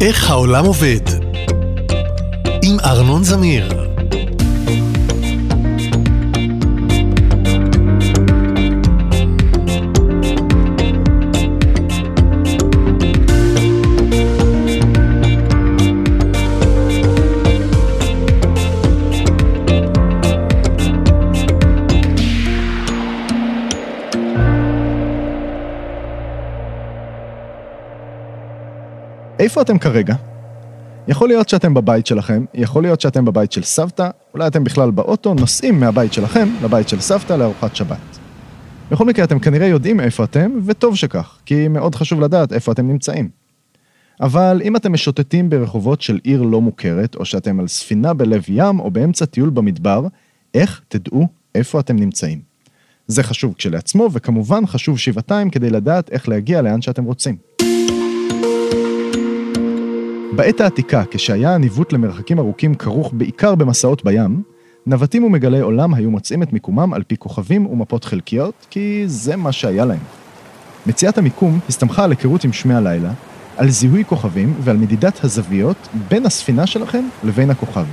איך העולם עובד? עם ארנון זמיר. איפה אתם כרגע? יכול להיות שאתם בבית שלכם, יכול להיות שאתם בבית של סבתא, אולי אתם בכלל באוטו נוסעים מהבית שלכם לבית של סבתא לארוחת שבת. בכל מקרה, אתם כנראה יודעים איפה אתם, וטוב שכך, כי מאוד חשוב לדעת איפה אתם נמצאים. אבל אם אתם משוטטים ברחובות של עיר לא מוכרת, או שאתם על ספינה בלב ים, או באמצע טיול במדבר, איך תדעו איפה אתם נמצאים? זה חשוב כשלעצמו, וכמובן חשוב שבעתיים כדי לדעת איך להגיע לאן שאתם רוצים. בעת העתיקה, כשהיה הניווט למרחקים ארוכים כרוך בעיקר במסעות בים, נווטים ומגלי עולם היו מוצאים את מיקומם על פי כוכבים ומפות חלקיות, כי זה מה שהיה להם. מציאת המיקום הסתמכה על היכרות עם שמי הלילה, על זיהוי כוכבים ועל מדידת הזוויות בין הספינה שלכם לבין הכוכב.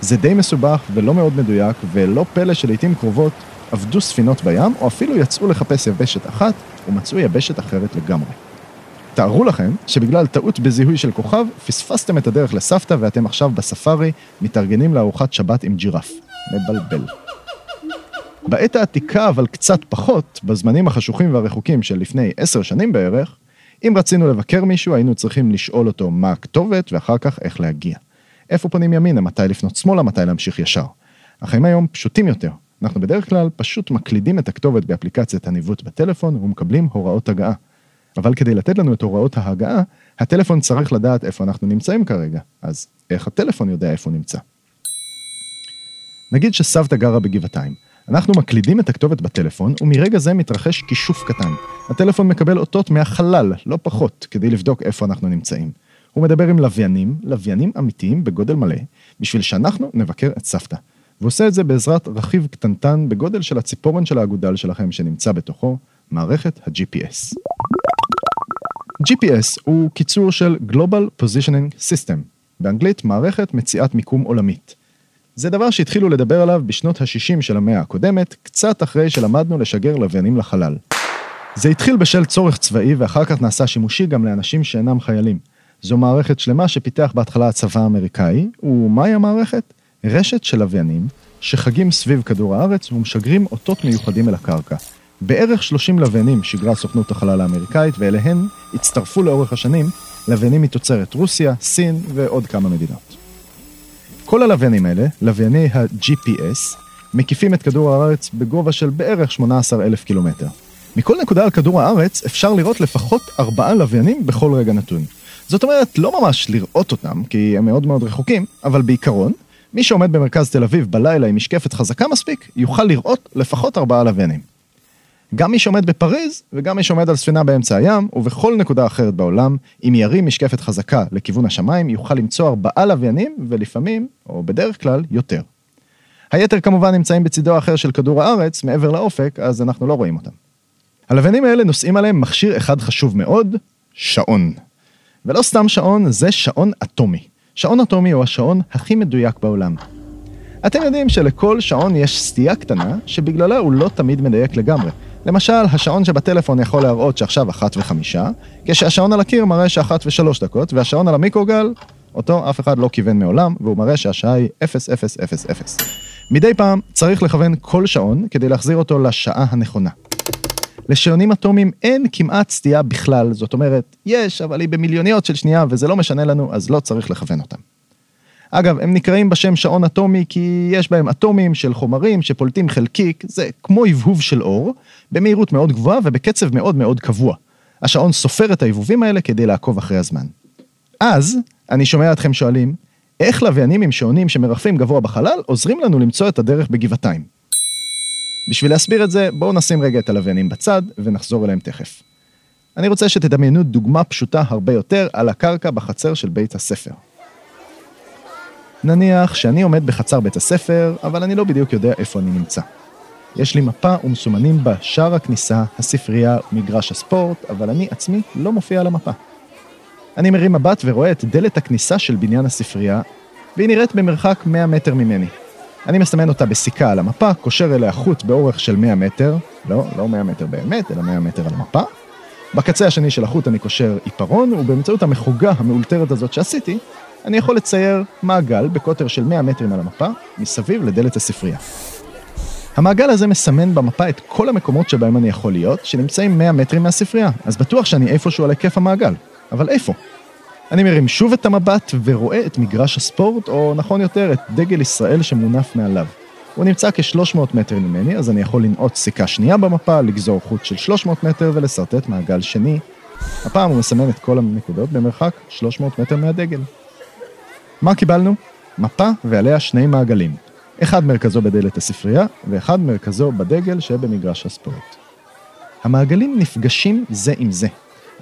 זה די מסובך ולא מאוד מדויק, ולא פלא שלעיתים קרובות עבדו ספינות בים, או אפילו יצאו לחפש יבשת אחת ומצאו יבשת אחרת לגמרי. תארו לכם שבגלל טעות בזיהוי של כוכב, פספסתם את הדרך לסבתא ואתם עכשיו בספארי מתארגנים לארוחת שבת עם ג'ירף. מבלבל. בעת העתיקה, אבל קצת פחות, בזמנים החשוכים והרחוקים של לפני עשר שנים בערך, אם רצינו לבקר מישהו, היינו צריכים לשאול אותו מה הכתובת ואחר כך איך להגיע. איפה פונים ימינה, מתי לפנות שמאלה, מתי להמשיך ישר. החיים היום פשוטים יותר. אנחנו בדרך כלל פשוט מקלידים את הכתובת באפליקציית הניווט בטלפון ומקבלים הוראות הגעה. אבל כדי לתת לנו את הוראות ההגעה, הטלפון צריך לדעת איפה אנחנו נמצאים כרגע. אז איך הטלפון יודע איפה הוא נמצא? נגיד שסבתא גרה בגבעתיים. אנחנו מקלידים את הכתובת בטלפון, ומרגע זה מתרחש כישוף קטן. הטלפון מקבל אותות מהחלל, לא פחות, כדי לבדוק איפה אנחנו נמצאים. הוא מדבר עם לוויינים, לוויינים אמיתיים בגודל מלא, בשביל שאנחנו נבקר את סבתא. ועושה את זה בעזרת רכיב קטנטן בגודל של הציפורן של האגודל שלכם שנמצא בתוכו, מערכת ה-GPS. GPS הוא קיצור של Global Positioning System, באנגלית מערכת מציאת מיקום עולמית. זה דבר שהתחילו לדבר עליו בשנות ה-60 של המאה הקודמת, קצת אחרי שלמדנו לשגר לוויינים לחלל. זה התחיל בשל צורך צבאי ואחר כך נעשה שימושי גם לאנשים שאינם חיילים. זו מערכת שלמה שפיתח בהתחלה הצבא האמריקאי, ומהי המערכת? רשת של לוויינים שחגים סביב כדור הארץ ומשגרים אותות מיוחדים אל הקרקע. בערך 30 לוויינים שיגרה סוכנות החלל האמריקאית, ואליהן הצטרפו לאורך השנים לוויינים מתוצרת רוסיה, סין ועוד כמה מדינות. כל הלוויינים האלה, לווייני ה-GPS, מקיפים את כדור הארץ בגובה של בערך 18,000 קילומטר. מכל נקודה על כדור הארץ אפשר לראות לפחות ארבעה לוויינים בכל רגע נתון. זאת אומרת, לא ממש לראות אותם, כי הם מאוד מאוד רחוקים, אבל בעיקרון, מי שעומד במרכז תל אביב בלילה עם משקפת חזקה מספיק, יוכל לראות לפחות ארבעה לוויינים. גם מי שעומד בפריז וגם מי שעומד על ספינה באמצע הים ובכל נקודה אחרת בעולם, אם ירים משקפת חזקה לכיוון השמיים, יוכל למצוא ארבעה לוויינים ולפעמים, או בדרך כלל, יותר. היתר כמובן נמצאים בצידו האחר של כדור הארץ, מעבר לאופק, אז אנחנו לא רואים אותם. הלוויינים האלה נושאים עליהם מכשיר אחד חשוב מאוד, שעון. ולא סתם שעון, זה שעון אטומי. שעון אטומי הוא השעון הכי מדויק בעולם. אתם יודעים שלכל שעון יש סטייה קטנה, שבגללה הוא לא תמיד מדייק לגמרי. למשל, השעון שבטלפון יכול להראות שעכשיו אחת וחמישה, כשהשעון על הקיר מראה שאחת ושלוש דקות, והשעון על המיקרוגל, אותו אף אחד לא כיוון מעולם, והוא מראה שהשעה היא 0000. מדי פעם צריך לכוון כל שעון כדי להחזיר אותו לשעה הנכונה. לשעונים אטומיים אין כמעט סטייה בכלל, זאת אומרת, יש, אבל היא במיליוניות של שנייה וזה לא משנה לנו, אז לא צריך לכוון אותם. אגב, הם נקראים בשם שעון אטומי כי יש בהם אטומים של חומרים שפולטים חלקיק, זה כמו הבהוב של אור, במהירות מאוד גבוהה ובקצב מאוד מאוד קבוע. השעון סופר את ההבהובים האלה כדי לעקוב אחרי הזמן. אז, אני שומע אתכם שואלים, איך לוויינים עם שעונים שמרחפים גבוה בחלל עוזרים לנו למצוא את הדרך בגבעתיים? בשביל להסביר את זה, בואו נשים רגע את הלוויינים בצד ונחזור אליהם תכף. אני רוצה שתדמיינו דוגמה פשוטה הרבה יותר על הקרקע בחצר של בית הספר. נניח שאני עומד בחצר בית הספר, אבל אני לא בדיוק יודע איפה אני נמצא. יש לי מפה ומסומנים בה שער הכניסה, הספרייה ומגרש הספורט, אבל אני עצמי לא מופיע על המפה. אני מרים מבט ורואה את דלת הכניסה של בניין הספרייה, והיא נראית במרחק 100 מטר ממני. אני מסמן אותה בסיכה על המפה, קושר אליה חוט באורך של 100 מטר, לא, לא 100 מטר באמת, אלא 100 מטר על המפה. בקצה השני של החוט אני קושר עיפרון, ובאמצעות המחוגה המאולתרת הזאת שעשיתי, אני יכול לצייר מעגל בקוטר של 100 מטרים על המפה, מסביב לדלת הספרייה. המעגל הזה מסמן במפה את כל המקומות שבהם אני יכול להיות, שנמצאים 100 מטרים מהספרייה, אז בטוח שאני איפשהו על היקף המעגל. אבל איפה? אני מרים שוב את המבט ורואה את מגרש הספורט, או נכון יותר, את דגל ישראל שמונף מעליו. הוא נמצא כ-300 מטר ממני, אז אני יכול לנעוט סיכה שנייה במפה, לגזור חוט של 300 מטר ולשרטט מעגל שני. הפעם הוא מסמן את כל הנקודות במרחק 300 מטר מהדגל. מה קיבלנו? מפה ועליה שני מעגלים. אחד מרכזו בדלת הספרייה, ואחד מרכזו בדגל שבמגרש הספורט. המעגלים נפגשים זה עם זה.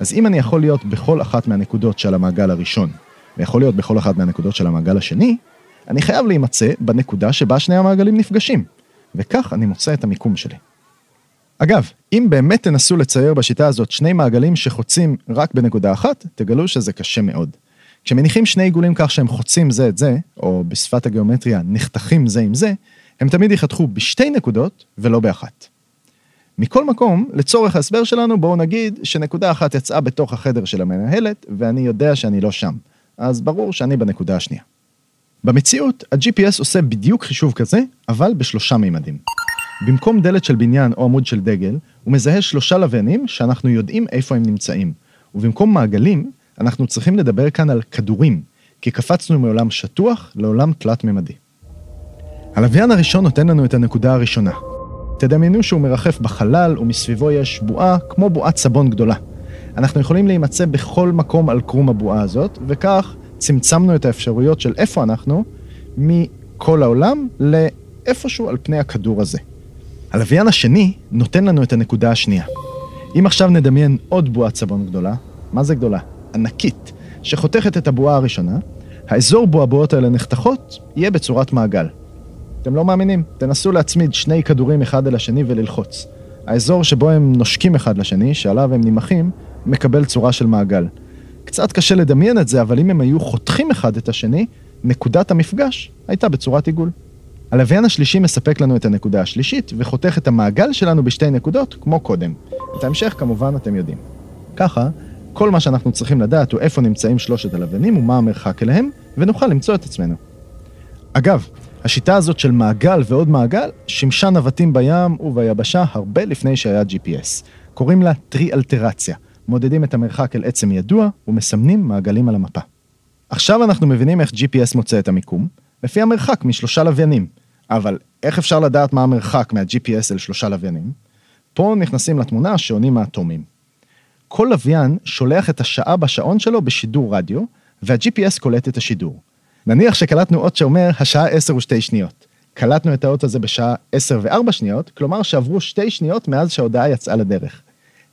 אז אם אני יכול להיות בכל אחת מהנקודות של המעגל הראשון, ויכול להיות בכל אחת מהנקודות של המעגל השני, אני חייב להימצא בנקודה שבה שני המעגלים נפגשים, וכך אני מוצא את המיקום שלי. אגב, אם באמת תנסו לצייר בשיטה הזאת שני מעגלים שחוצים רק בנקודה אחת, תגלו שזה קשה מאוד. כשמניחים שני עיגולים כך שהם חוצים זה את זה, או בשפת הגיאומטריה נחתכים זה עם זה, הם תמיד ייחתכו בשתי נקודות ולא באחת. מכל מקום, לצורך ההסבר שלנו, בואו נגיד שנקודה אחת יצאה בתוך החדר של המנהלת, ואני יודע שאני לא שם. אז ברור שאני בנקודה השנייה. במציאות, ה-GPS עושה בדיוק חישוב כזה, אבל בשלושה מימדים. במקום דלת של בניין או עמוד של דגל, הוא מזהה שלושה לוויינים שאנחנו יודעים איפה הם נמצאים. ובמקום מעגלים, אנחנו צריכים לדבר כאן על כדורים, כי קפצנו מעולם שטוח לעולם תלת-ממדי. הלוויין הראשון נותן לנו את הנקודה הראשונה. תדמיינו שהוא מרחף בחלל ומסביבו יש בועה כמו בועת סבון גדולה. אנחנו יכולים להימצא בכל מקום על קרום הבועה הזאת, וכך צמצמנו את האפשרויות של איפה אנחנו מכל העולם לאיפשהו על פני הכדור הזה. הלוויין השני נותן לנו את הנקודה השנייה. אם עכשיו נדמיין עוד בועת סבון גדולה, מה זה גדולה? ענקית, שחותכת את הבועה הראשונה, האזור בו הבועות האלה נחתכות יהיה בצורת מעגל. אתם לא מאמינים? תנסו להצמיד שני כדורים אחד אל השני וללחוץ. האזור שבו הם נושקים אחד לשני, שעליו הם נמחים, מקבל צורה של מעגל. קצת קשה לדמיין את זה, אבל אם הם היו חותכים אחד את השני, נקודת המפגש הייתה בצורת עיגול. הלוויין השלישי מספק לנו את הנקודה השלישית, וחותך את המעגל שלנו בשתי נקודות, כמו קודם. את ההמשך כמובן אתם יודעים. ככה, כל מה שאנחנו צריכים לדעת הוא איפה נמצאים שלושת הלוויינים ומה המרחק אליהם, ונוכל למצוא את עצמנו. אגב, השיטה הזאת של מעגל ועוד מעגל שימשה נווטים בים וביבשה הרבה לפני שהיה GPS. קוראים לה טרי-אלטרציה. מודדים את המרחק אל עצם ידוע ומסמנים מעגלים על המפה. עכשיו אנחנו מבינים איך GPS מוצא את המיקום, לפי המרחק משלושה לוויינים. אבל איך אפשר לדעת מה המרחק מה-GPS אל שלושה לוויינים? פה נכנסים לתמונה שעונים האטומים. כל לוויין שולח את השעה בשעון שלו בשידור רדיו, וה-GPS קולט את השידור. נניח שקלטנו אות שאומר השעה 10 ושתי שניות. קלטנו את האות הזה בשעה 10 ו-4 שניות, כלומר שעברו שתי שניות מאז שההודעה יצאה לדרך.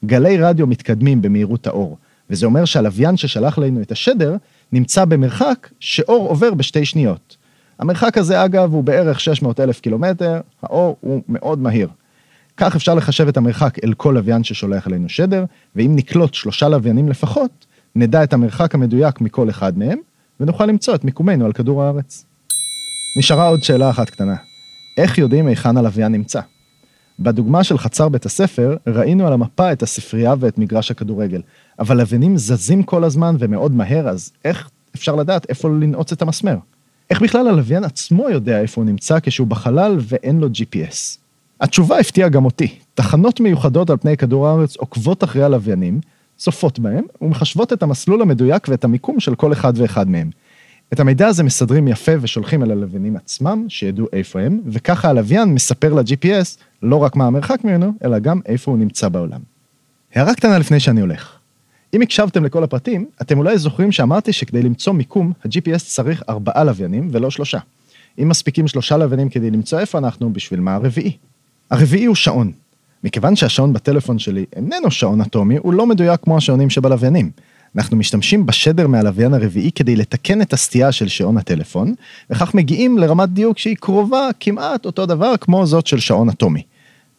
גלי רדיו מתקדמים במהירות האור, וזה אומר שהלוויין ששלח לנו את השדר נמצא במרחק שאור עובר בשתי שניות. המרחק הזה אגב הוא בערך 600 אלף קילומטר, האור הוא מאוד מהיר. כך אפשר לחשב את המרחק אל כל לוויין ששולח אלינו שדר, ואם נקלוט שלושה לוויינים לפחות, נדע את המרחק המדויק מכל אחד מהם, ונוכל למצוא את מיקומנו על כדור הארץ. נשארה עוד שאלה אחת קטנה. איך יודעים היכן הלוויין נמצא? בדוגמה של חצר בית הספר, ראינו על המפה את הספרייה ואת מגרש הכדורגל, אבל לוויינים זזים כל הזמן ומאוד מהר, אז איך אפשר לדעת איפה לנעוץ את המסמר? איך בכלל הלוויין עצמו יודע איפה הוא נמצא כשהוא בחלל ואין לו GPS? התשובה הפתיעה גם אותי. תחנות מיוחדות על פני כדור הארץ עוקבות אחרי הלוויינים, צופות בהם ומחשבות את המסלול המדויק ואת המיקום של כל אחד ואחד מהם. את המידע הזה מסדרים יפה ושולחים אל הלוויינים עצמם, שידעו איפה הם, וככה הלוויין מספר ל-GPS לא רק מה המרחק ממנו, אלא גם איפה הוא נמצא בעולם. הערה קטנה לפני שאני הולך. אם הקשבתם לכל הפרטים, אתם אולי זוכרים שאמרתי שכדי למצוא מיקום, ה-GPS צריך ארבעה לוויינים ולא שלושה. אם מספיקים שלושה לוויינים כדי למצוא איפה אנחנו, בשביל מה הרביעי? הרביעי הוא שעון. מכיוון שהשעון בטלפון שלי איננו שעון אטומי, הוא לא מדויק כמו השעונים שבלוויינים. אנחנו משתמשים בשדר מהלוויין הרביעי כדי לתקן את הסטייה של שעון הטלפון, וכך מגיעים לרמת דיוק שהיא קרובה כמעט אותו דבר כמו זאת של שעון אטומי.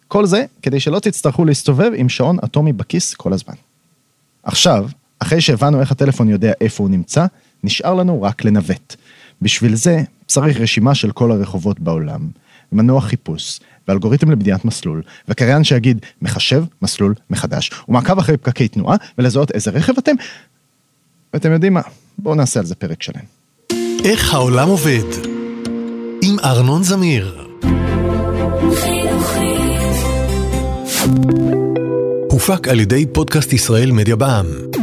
כל זה כדי שלא תצטרכו להסתובב עם שעון אטומי בכיס כל הזמן. עכשיו, אחרי שהבנו איך הטלפון יודע איפה הוא נמצא, נשאר לנו רק לנווט. בשביל זה צריך רשימה של כל הרחובות בעולם, מנוע חיפוש, ואלגוריתם לבניית מסלול, וקריין שיגיד מחשב מסלול מחדש, ומעקב אחרי פקקי תנועה, ולזהות איזה רכב אתם. ואתם יודעים מה, בואו נעשה על זה פרק שלם. איך העולם עובד? עם ארנון זמיר. הופק על ידי פודקאסט ישראל מדיה בע"מ.